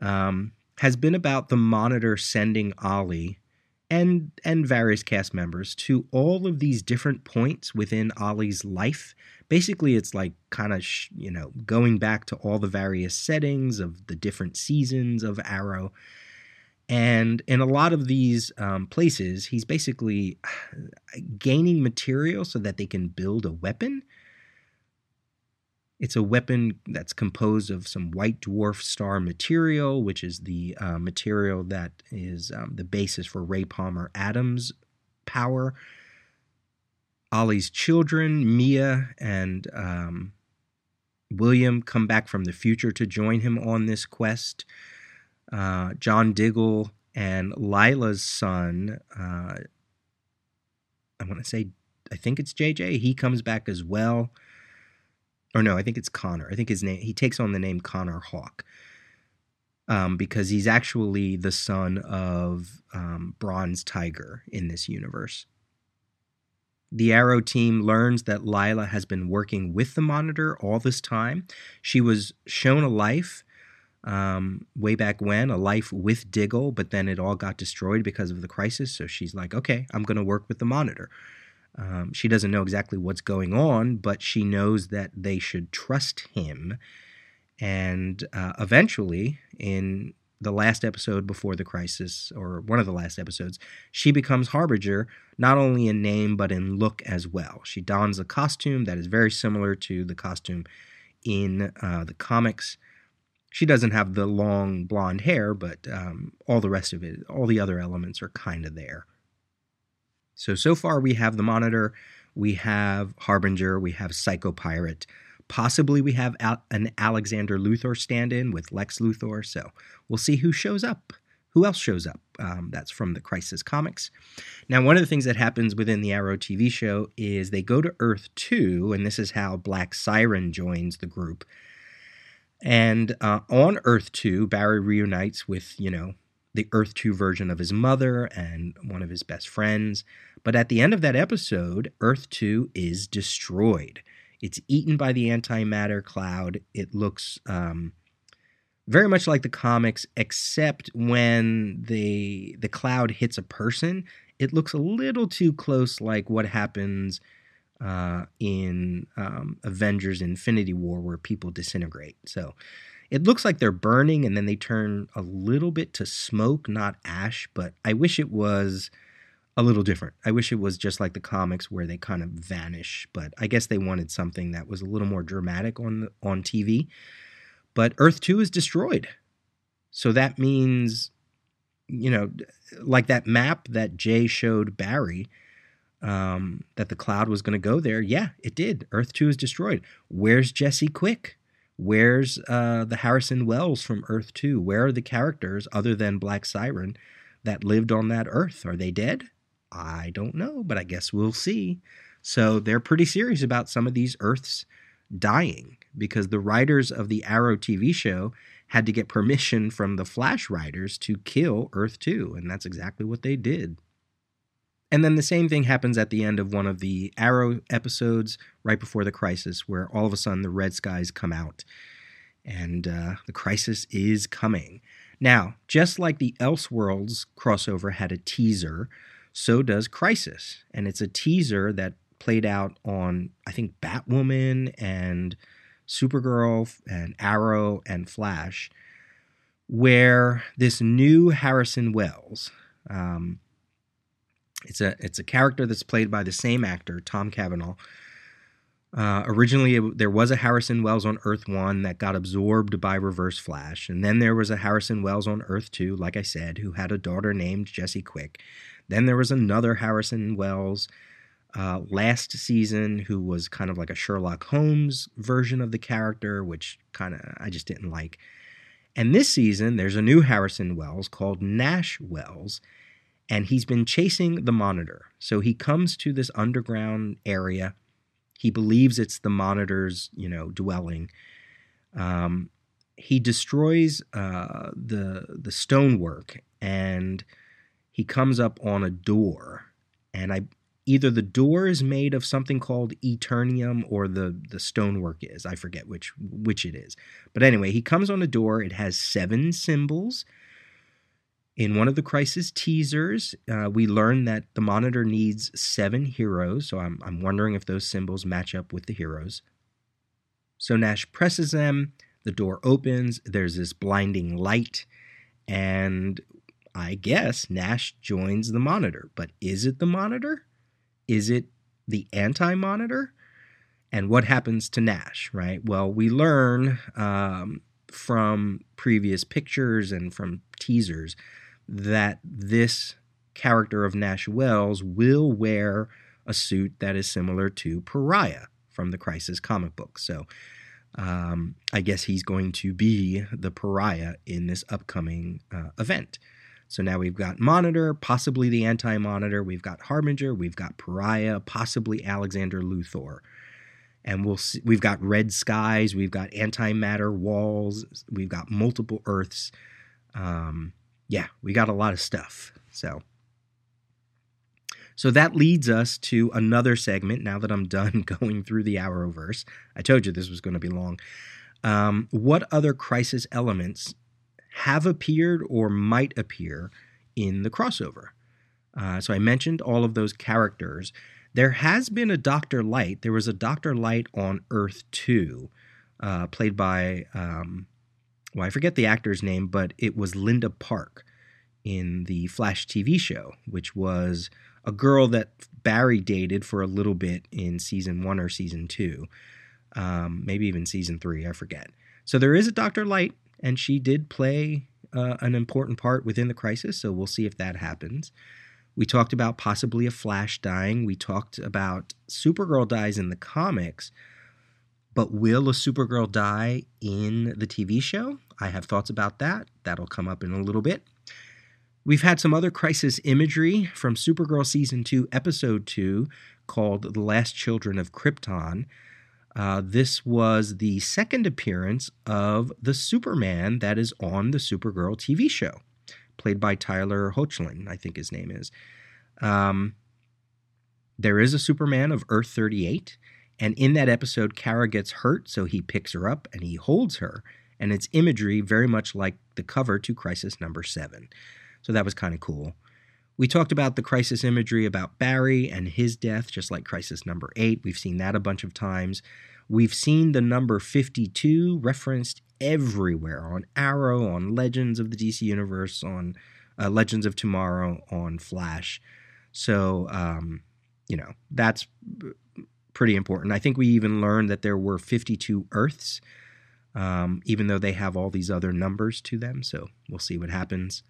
um, has been about the Monitor sending Ollie and and various cast members to all of these different points within Ollie's life. Basically, it's like kind of sh- you know going back to all the various settings of the different seasons of Arrow. And in a lot of these um, places, he's basically gaining material so that they can build a weapon it's a weapon that's composed of some white dwarf star material, which is the uh, material that is um, the basis for Ray Palmer Atom's power. Ollie's children, Mia and um, William, come back from the future to join him on this quest. Uh, John Diggle and Lyla's son, uh, I want to say, I think it's JJ, he comes back as well or no, I think it's Connor. I think his name he takes on the name Connor Hawke. Um, because he's actually the son of um, Bronze Tiger in this universe. The Arrow team learns that Lyla has been working with the Monitor all this time. She was shown a life um, way back when, a life with Diggle, but then it all got destroyed because of the crisis. So she's like, okay, I'm going to work with the Monitor. Um, she doesn't know exactly what's going on, but she knows that they should trust him. And uh, eventually, in the last episode before the crisis, or one of the last episodes, she becomes Harbinger, not only in name, but in look as well. She dons a costume that is very similar to the costume in uh, the comics. She doesn't have the long blonde hair, but um, all the rest of it, all the other elements are kind of there. So, so far we have the Monitor, we have Harbinger, we have Psycho Pirate. Possibly we have an Alexander Luthor stand in with Lex Luthor. So we'll see who shows up. Who else shows up? Um, that's from the Crisis Comics. Now, one of the things that happens within the Arrow TV show is they go to Earth 2, and this is how Black Siren joins the group. And uh, on Earth 2, Barry reunites with, you know, the Earth 2 version of his mother and one of his best friends. But at the end of that episode, Earth 2 is destroyed. It's eaten by the antimatter cloud. It looks um, very much like the comics, except when the the cloud hits a person, it looks a little too close like what happens uh, in um, Avengers Infinity War, where people disintegrate. So it looks like they're burning and then they turn a little bit to smoke, not ash, but I wish it was a little different. I wish it was just like the comics where they kind of vanish, but I guess they wanted something that was a little more dramatic on on TV. But Earth 2 is destroyed. So that means you know, like that map that Jay showed Barry um, that the cloud was going to go there. Yeah, it did. Earth 2 is destroyed. Where's Jesse Quick? Where's uh, the Harrison Wells from Earth 2? Where are the characters other than Black Siren that lived on that Earth? Are they dead? I don't know, but I guess we'll see. So they're pretty serious about some of these Earths dying because the writers of the Arrow TV show had to get permission from the Flash writers to kill Earth 2, and that's exactly what they did. And then the same thing happens at the end of one of the Arrow episodes, right before the crisis, where all of a sudden the red skies come out. And uh, the crisis is coming. Now, just like the Elseworlds crossover had a teaser, so does Crisis. And it's a teaser that played out on, I think, Batwoman and Supergirl and Arrow and Flash, where this new Harrison Wells, um, it's a it's a character that's played by the same actor, Tom Cavanagh. Uh, originally, it, there was a Harrison Wells on Earth 1 that got absorbed by Reverse Flash. And then there was a Harrison Wells on Earth 2, like I said, who had a daughter named Jesse Quick. Then there was another Harrison Wells uh, last season who was kind of like a Sherlock Holmes version of the character, which kind of I just didn't like. And this season, there's a new Harrison Wells called Nash Wells, and he's been chasing the monitor. So he comes to this underground area. He believes it's the monitor's, you know, dwelling. Um, he destroys uh, the the stonework, and he comes up on a door. And I either the door is made of something called eternium or the the stonework is i forget which which it is but anyway he comes on a door it has seven symbols in one of the crisis teasers uh, we learn that the monitor needs seven heroes. So I'm, I'm wondering if those symbols match up with the heroes. So nash presses them. The door opens. There's this blinding light. And i guess nash joins the monitor. But is it the monitor? Is it the anti monitor? And what happens to Nash, right? Well, we learn um, from previous pictures and from teasers that this character of Nash Wells will wear a suit that is similar to Pariah from the Crisis comic book. So um, I guess he's going to be the Pariah in this upcoming uh, event. So now we've got Monitor, possibly the Anti Monitor. We've got Harbinger. We've got Pariah, possibly Alexander Luthor. And we'll see, we've got red skies. We've got antimatter walls. We've got multiple Earths. Um, yeah, we got a lot of stuff. So. So that leads us to another segment. Now that I'm done going through the hour Arrowverse, I told you this was going to be long. Um, what other crisis elements have appeared or might appear in the crossover. Uh, so I mentioned all of those characters. There has been a Dr. Light. There was a Dr. Light on Earth 2, uh, played by, um, well, I forget the actor's name, but it was Linda Park in the Flash TV show, which was a girl that Barry dated for a little bit in season one or season two, um, maybe even season three, I forget. So there is a Dr. Light and she did play uh, an important part within the crisis. So we'll see if that happens. We talked about possibly a Flash dying. We talked about Supergirl dies in the comics, but will a Supergirl die in the TV show? I have thoughts about that. That'll come up in a little bit. We've had some other crisis imagery from Supergirl Season 2, Episode 2, called The Last Children of Krypton. Uh, this was the second appearance of the Superman that is on the Supergirl TV show, played by Tyler Hoechlin, I think his name is. Um, there is a Superman of Earth 38, and in that episode, Kara gets hurt, so he picks her up and he holds her, and it's imagery very much like the cover to Crisis Number Seven. So that was kind of cool. We talked about the crisis imagery about Barry and his death, just like crisis number eight. We've seen that a bunch of times. We've seen the number 52 referenced everywhere on Arrow, on Legends of the DC Universe, on uh, Legends of Tomorrow, on Flash. So, um, you know, that's pretty important. I think we even learned that there were 52 Earths, um, even though they have all these other numbers to them. So we'll see what happens.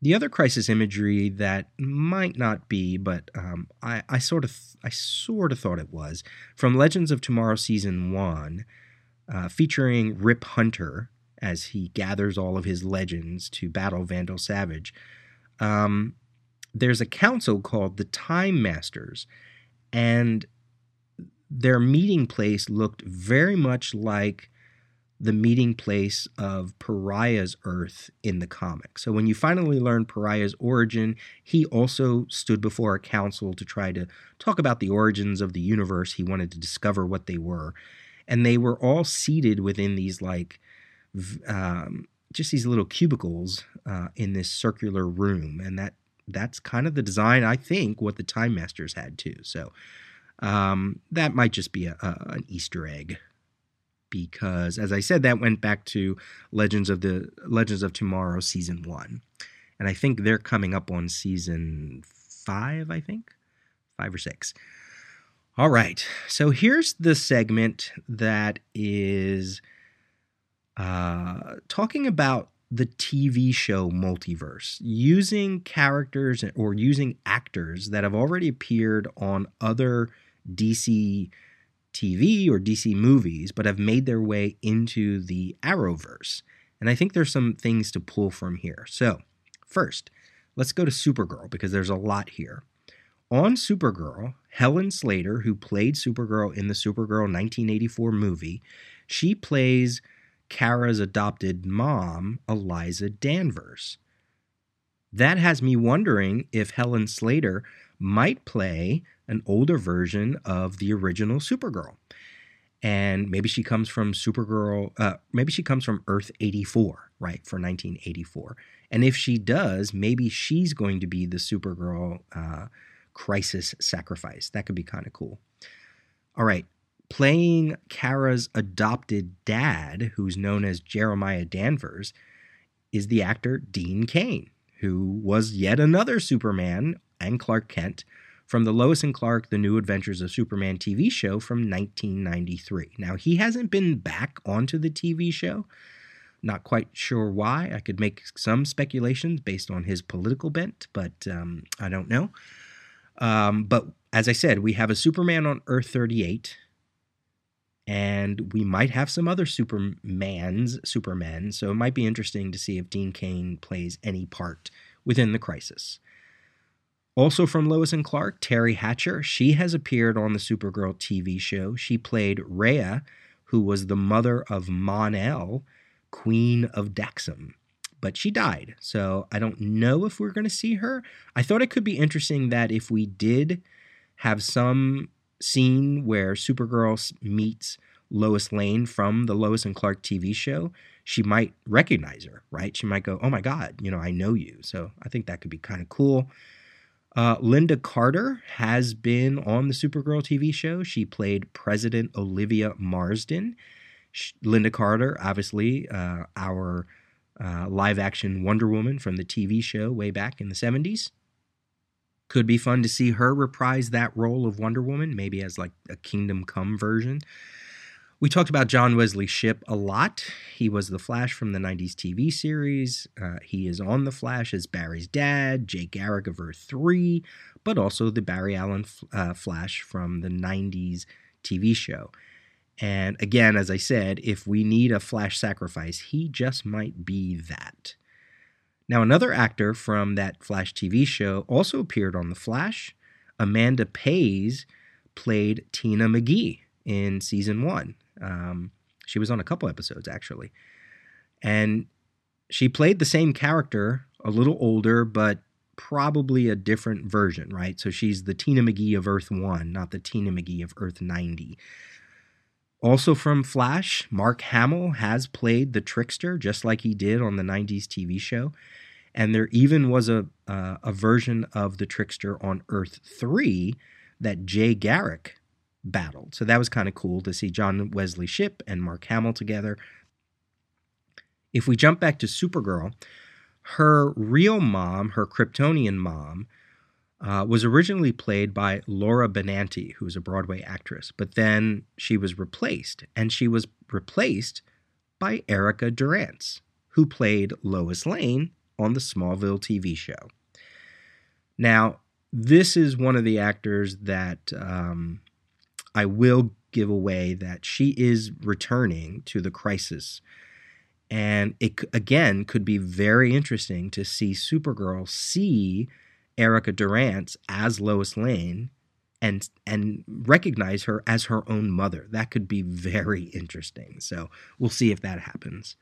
The other crisis imagery that might not be, but um, I, I, sort of I sort of thought it was from Legends of Tomorrow season one, uh, featuring Rip Hunter as he gathers all of his legends to battle Vandal Savage. Um, there's a council called the Time Masters, and their meeting place looked very much like the meeting place of Pariah's Earth in the comic. So when you finally learn Pariah's origin, he also stood before a council to try to talk about the origins of the universe. He wanted to discover what they were. And they were all seated within these, like, um, just these little cubicles uh, in this circular room. And that that's kind of the design, I think, what the Time Masters had too. So um, that might just be a, a, an Easter egg because as I said that went back to Legends of the Legends of Tomorrow season 1. And I think they're coming up on season 5, I think. 5 or 6. All right. So here's the segment that is uh, talking about the TV show multiverse, using characters or using actors that have already appeared on other DC TV or DC movies, but have made their way into the Arrowverse. And I think there's some things to pull from here. So, first, let's go to Supergirl because there's a lot here. On Supergirl, Helen Slater, who played Supergirl in the Supergirl 1984 movie, she plays Kara's adopted mom, Eliza Danvers. That has me wondering if Helen Slater might play an older version of the original Supergirl. And maybe she comes from Supergirl, uh, maybe she comes from Earth 84, right, for 1984. And if she does, maybe she's going to be the Supergirl uh, crisis sacrifice. That could be kind of cool. All right, playing Kara's adopted dad, who's known as Jeremiah Danvers, is the actor Dean Cain, who was yet another Superman and Clark Kent from the Lois and Clark The New Adventures of Superman TV show from 1993. Now, he hasn't been back onto the TV show. Not quite sure why. I could make some speculations based on his political bent, but um, I don't know. Um, but as I said, we have a Superman on Earth 38, and we might have some other Supermans, Supermen. So it might be interesting to see if Dean Cain plays any part within the crisis. Also from Lois and Clark, Teri Hatcher. She has appeared on the Supergirl TV show. She played Rhea, who was the mother of Mon-El, Queen of Daxam. But she died, so I don't know if we're going to see her. I thought it could be interesting that if we did have some scene where Supergirl meets Lois Lane from the Lois and Clark TV show, she might recognize her, right? She might go, Oh my God, you know, I know you. So I think that could be kind of cool. Uh, Lynda Carter has been on the Supergirl TV show. She played President Olivia Marsden. She, Lynda Carter, obviously, uh, our uh, live action Wonder Woman from the TV show way back in the 70s. Could be fun to see her reprise that role of Wonder Woman, maybe as like a Kingdom Come version. We talked about John Wesley Shipp a lot. He was the Flash from the 90s TV series. Uh, he is on The Flash as Barry's dad, Jay Garrick of Earth 3, but also the Barry Allen uh, Flash from the 90s TV show. And again, as I said, if we need a Flash sacrifice, he just might be that. Now, another actor from that Flash TV show also appeared on The Flash. Amanda Pays played Tina McGee in season one. Um, she was on a couple episodes actually, and she played the same character, a little older, but probably a different version, right? So she's the Tina McGee of Earth One, not the Tina McGee of Earth ninety. Also from Flash, Mark Hamill has played the Trickster just like he did on the 90s TV show. And there even was a, uh, a version of the Trickster on Earth 3 that Jay Garrick battled. So that was kind of cool to see John Wesley Shipp and Mark Hamill together. If we jump back to Supergirl, her real mom, her Kryptonian mom, uh, was originally played by Laura Benanti, who was a Broadway actress, but then she was replaced, and she was replaced by Erica Durance, who played Lois Lane on the Smallville TV show. Now, this is one of the actors that um, I will give away that she is returning to the crisis. And it again could be very interesting to see Supergirl see Erica Durance as Lois Lane and and recognize her as her own mother. That could be very interesting. So we'll see if that happens.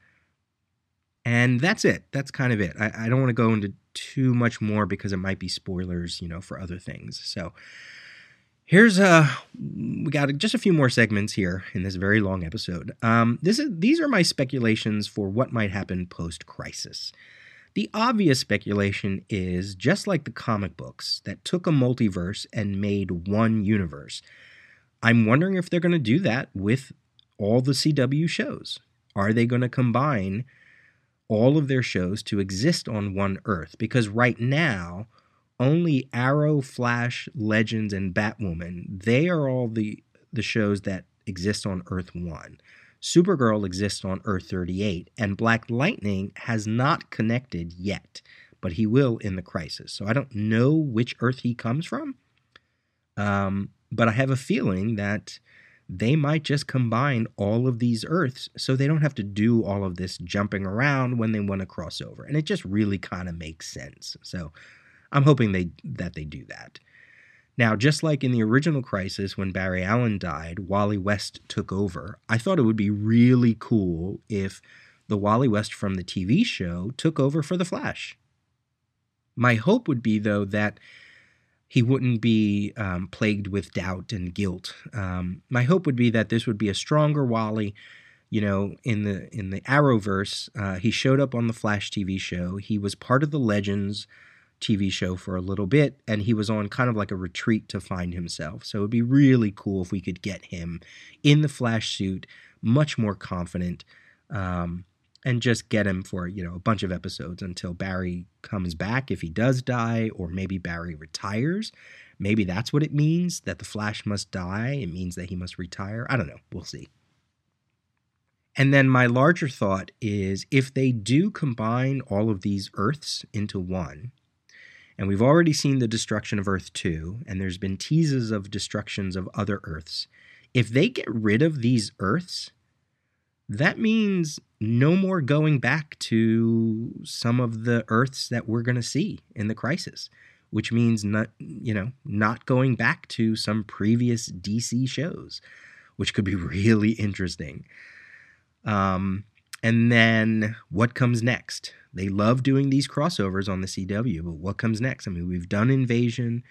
And that's it. That's kind of it. I, I don't want to go into too much more because it might be spoilers, you know, for other things. So Here's uh we got just a few more segments here in this very long episode. Um, this is these are my speculations for what might happen post crisis. The obvious speculation is just like the comic books that took a multiverse and made one universe. I'm wondering if they're going to do that with all the CW shows. Are they going to combine all of their shows to exist on one Earth? Because right now, only Arrow, Flash, Legends, and Batwoman, they are all the, the shows that exist on Earth 1. Supergirl exists on Earth 38, and Black Lightning has not connected yet, but he will in the crisis. So I don't know which Earth he comes from, um, but I have a feeling that they might just combine all of these Earths so they don't have to do all of this jumping around when they want to cross over. And it just really kind of makes sense. So I'm hoping they that they do that. Now, just like in the original Crisis when Barry Allen died, Wally West took over. I thought it would be really cool if the Wally West from the TV show took over for The Flash. My hope would be, though, that he wouldn't be um, plagued with doubt and guilt. Um, my hope would be that this would be a stronger Wally. You know, in the in the Arrowverse, uh, he showed up on the Flash TV show. He was part of the Legends TV show for a little bit, and he was on kind of like a retreat to find himself. So it'd be really cool if we could get him in the Flash suit, much more confident. Um, and just get him for you know a bunch of episodes until Barry comes back if he does die or maybe Barry retires. Maybe that's what it means that the Flash must die. It means that he must retire. I don't know. We'll see. And then my larger thought is if they do combine all of these earths into one and we've already seen the destruction of Earth 2 and there's been teases of destructions of other earths if they get rid of these earths that means no more going back to some of the Earths that we're going to see in the crisis, which means not, you know, not going back to some previous DC shows, which could be really interesting. Um, and then what comes next? They love doing these crossovers on the CW, but what comes next? I mean, we've done Invasion,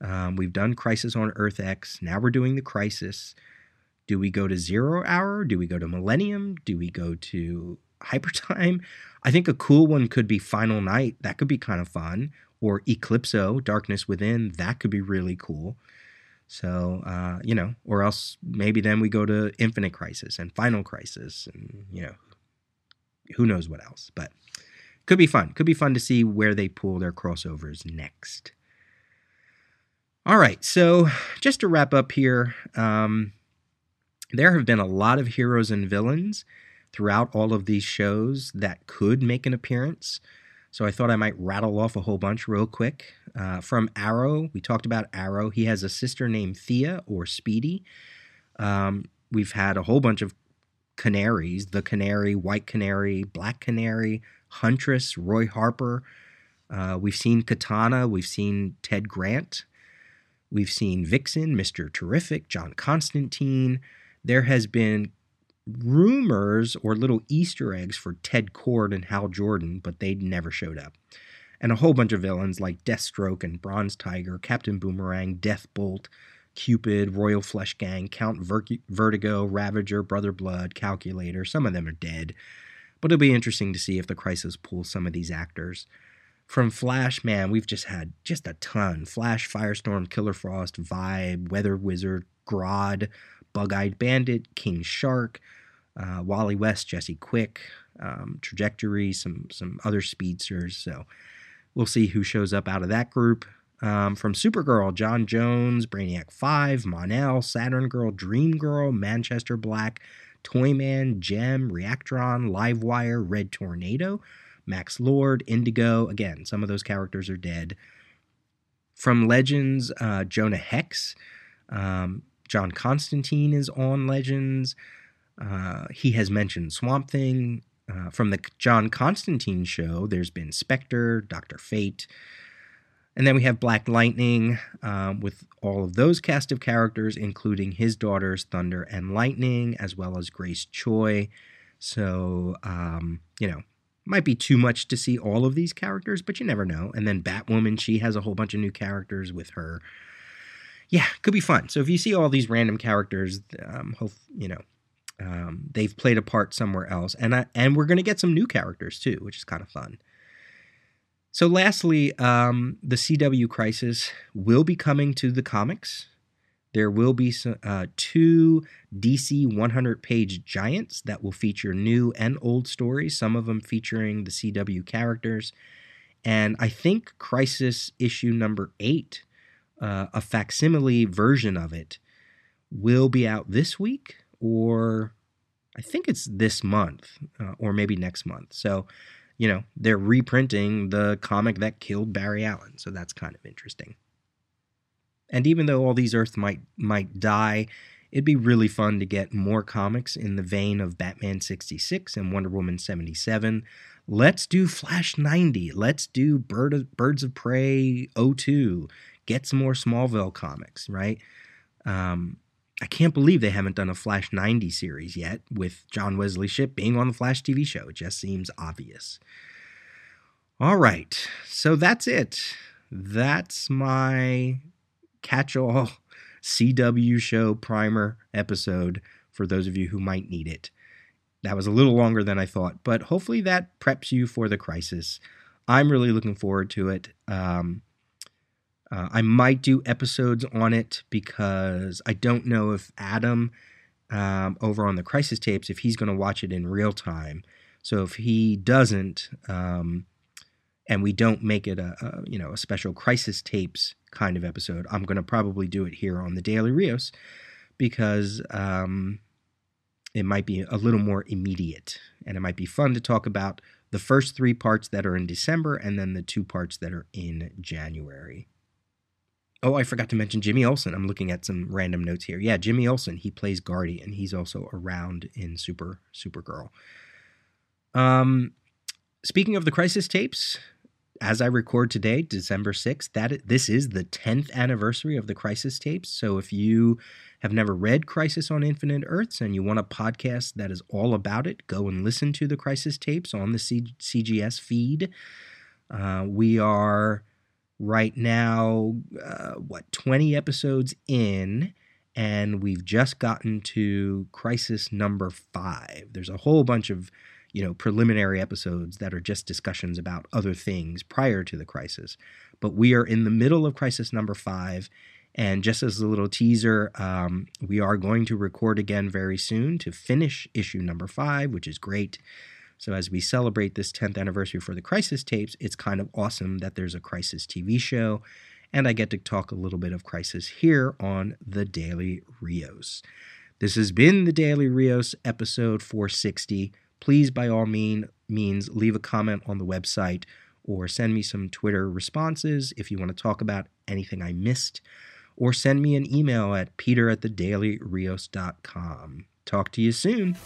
um, we've done Crisis on Earth X, now we're doing the Crisis. Do we go to zero hour? Do we go to millennium? Do we go to hypertime? I think a cool one could be Final Night. That could be kind of fun. Or Eclipso, Darkness Within. That could be really cool. So, uh, you know, or else maybe then we go to Infinite Crisis and Final Crisis and, you know, who knows what else. But could be fun. Could be fun to see where they pull their crossovers next. All right, so just to wrap up here, um, there have been a lot of heroes and villains throughout all of these shows that could make an appearance. So I thought I might rattle off a whole bunch real quick. Uh, from Arrow, we talked about Arrow. He has a sister named Thea or Speedy. Um, we've had a whole bunch of canaries the Canary, White Canary, Black Canary, Huntress, Roy Harper. Uh, we've seen Katana. We've seen Ted Grant. We've seen Vixen, Mr. Terrific, John Constantine there has been rumors or little Easter eggs for Ted Kord and Hal Jordan, but they never showed up. And a whole bunch of villains like Deathstroke and Bronze Tiger, Captain Boomerang, Deathbolt, Cupid, Royal Flush Gang, Count Ver- Vertigo, Ravager, Brother Blood, Calculator. Some of them are dead. But it'll be interesting to see if the Crisis pulls some of these actors. From Flash, man, we've just had just a ton. Flash, Firestorm, Killer Frost, Vibe, Weather Wizard, Grodd, Bug Eyed Bandit, King Shark, uh, Wally West, Jesse Quick, um, Trajectory, some some other speedsters. So we'll see who shows up out of that group. Um, from Supergirl, John Jones, Brainiac 5, Mon-El, Saturn Girl, Dream Girl, Manchester Black, Toyman, Gem, Reactron, Livewire, Red Tornado, Max Lord, Indigo. Again, some of those characters are dead. From Legends, uh, Jonah Hex, um, John Constantine is on Legends. Uh, he has mentioned Swamp Thing. Uh, from the John Constantine show, there's been Spectre, Dr. Fate. And then we have Black Lightning um, with all of those cast of characters, including his daughters, Thunder and Lightning, as well as Grace Choi. So, um, you know, might be too much to see all of these characters, but you never know. And then Batwoman, she has a whole bunch of new characters with her yeah, it could be fun. So if you see all these random characters, um, hope you know um, they've played a part somewhere else, and I, and we're gonna get some new characters too, which is kind of fun. So lastly, um, the CW Crisis will be coming to the comics. There will be some, uh, two DC 100 page giants that will feature new and old stories, some of them featuring the CW characters. And I think Crisis issue number eight uh, a facsimile version of it will be out this week or I think it's this month uh, or maybe next month. So, you know, they're reprinting the comic that killed Barry Allen. So that's kind of interesting. And even though all these Earths might might die It'd be really fun to get more comics in the vein of Batman 66 and Wonder Woman 77. Let's do Flash 90. Let's do Bird of, Birds of Prey 02. Get some more Smallville comics, right? Um, I can't believe they haven't done a Flash 90 series yet with John Wesley Shipp being on the Flash TV show. It just seems obvious. All right, so that's it. That's my catch all CW show primer episode for those of you who might need it. That was a little longer than I thought, but hopefully that preps you for the crisis. I'm really looking forward to it. Um, uh, I might do episodes on it because I don't know if Adam um, over on the crisis tapes if he's going to watch it in real time. So if he doesn't, um, and we don't make it a, a, you know a special crisis tapes kind of episode, I'm going to probably do it here on the Daily Rios because um, it might be a little more immediate and it might be fun to talk about the first three parts that are in December and then the two parts that are in January. Oh, I forgot to mention Jimmy Olsen. I'm looking at some random notes here. Yeah, Jimmy Olsen. He plays Guardian, and he's also around in Super Supergirl. Um, speaking of the Crisis tapes, as I record today, December 6th, that this is the 10th anniversary of the Crisis tapes. So if you have never read Crisis on Infinite Earths and you want a podcast that is all about it, go and listen to the Crisis tapes on the C- CGS feed. Uh, we are right now, uh, what, 20 episodes in, and we've just gotten to crisis number five. There's a whole bunch of, you know, preliminary episodes that are just discussions about other things prior to the crisis. But we are in the middle of crisis number five. And just as a little teaser, um, we are going to record again very soon to finish issue number five, which is great. So as we celebrate this 10th anniversary for the Crisis tapes, it's kind of awesome that there's a Crisis TV show, and I get to talk a little bit of Crisis here on the Daily Rios. This has been the Daily Rios episode 460. Please, by all mean, means, leave a comment on the website or send me some Twitter responses if you want to talk about anything I missed, or send me an email at peter at thedailyrios.com. Talk to you soon.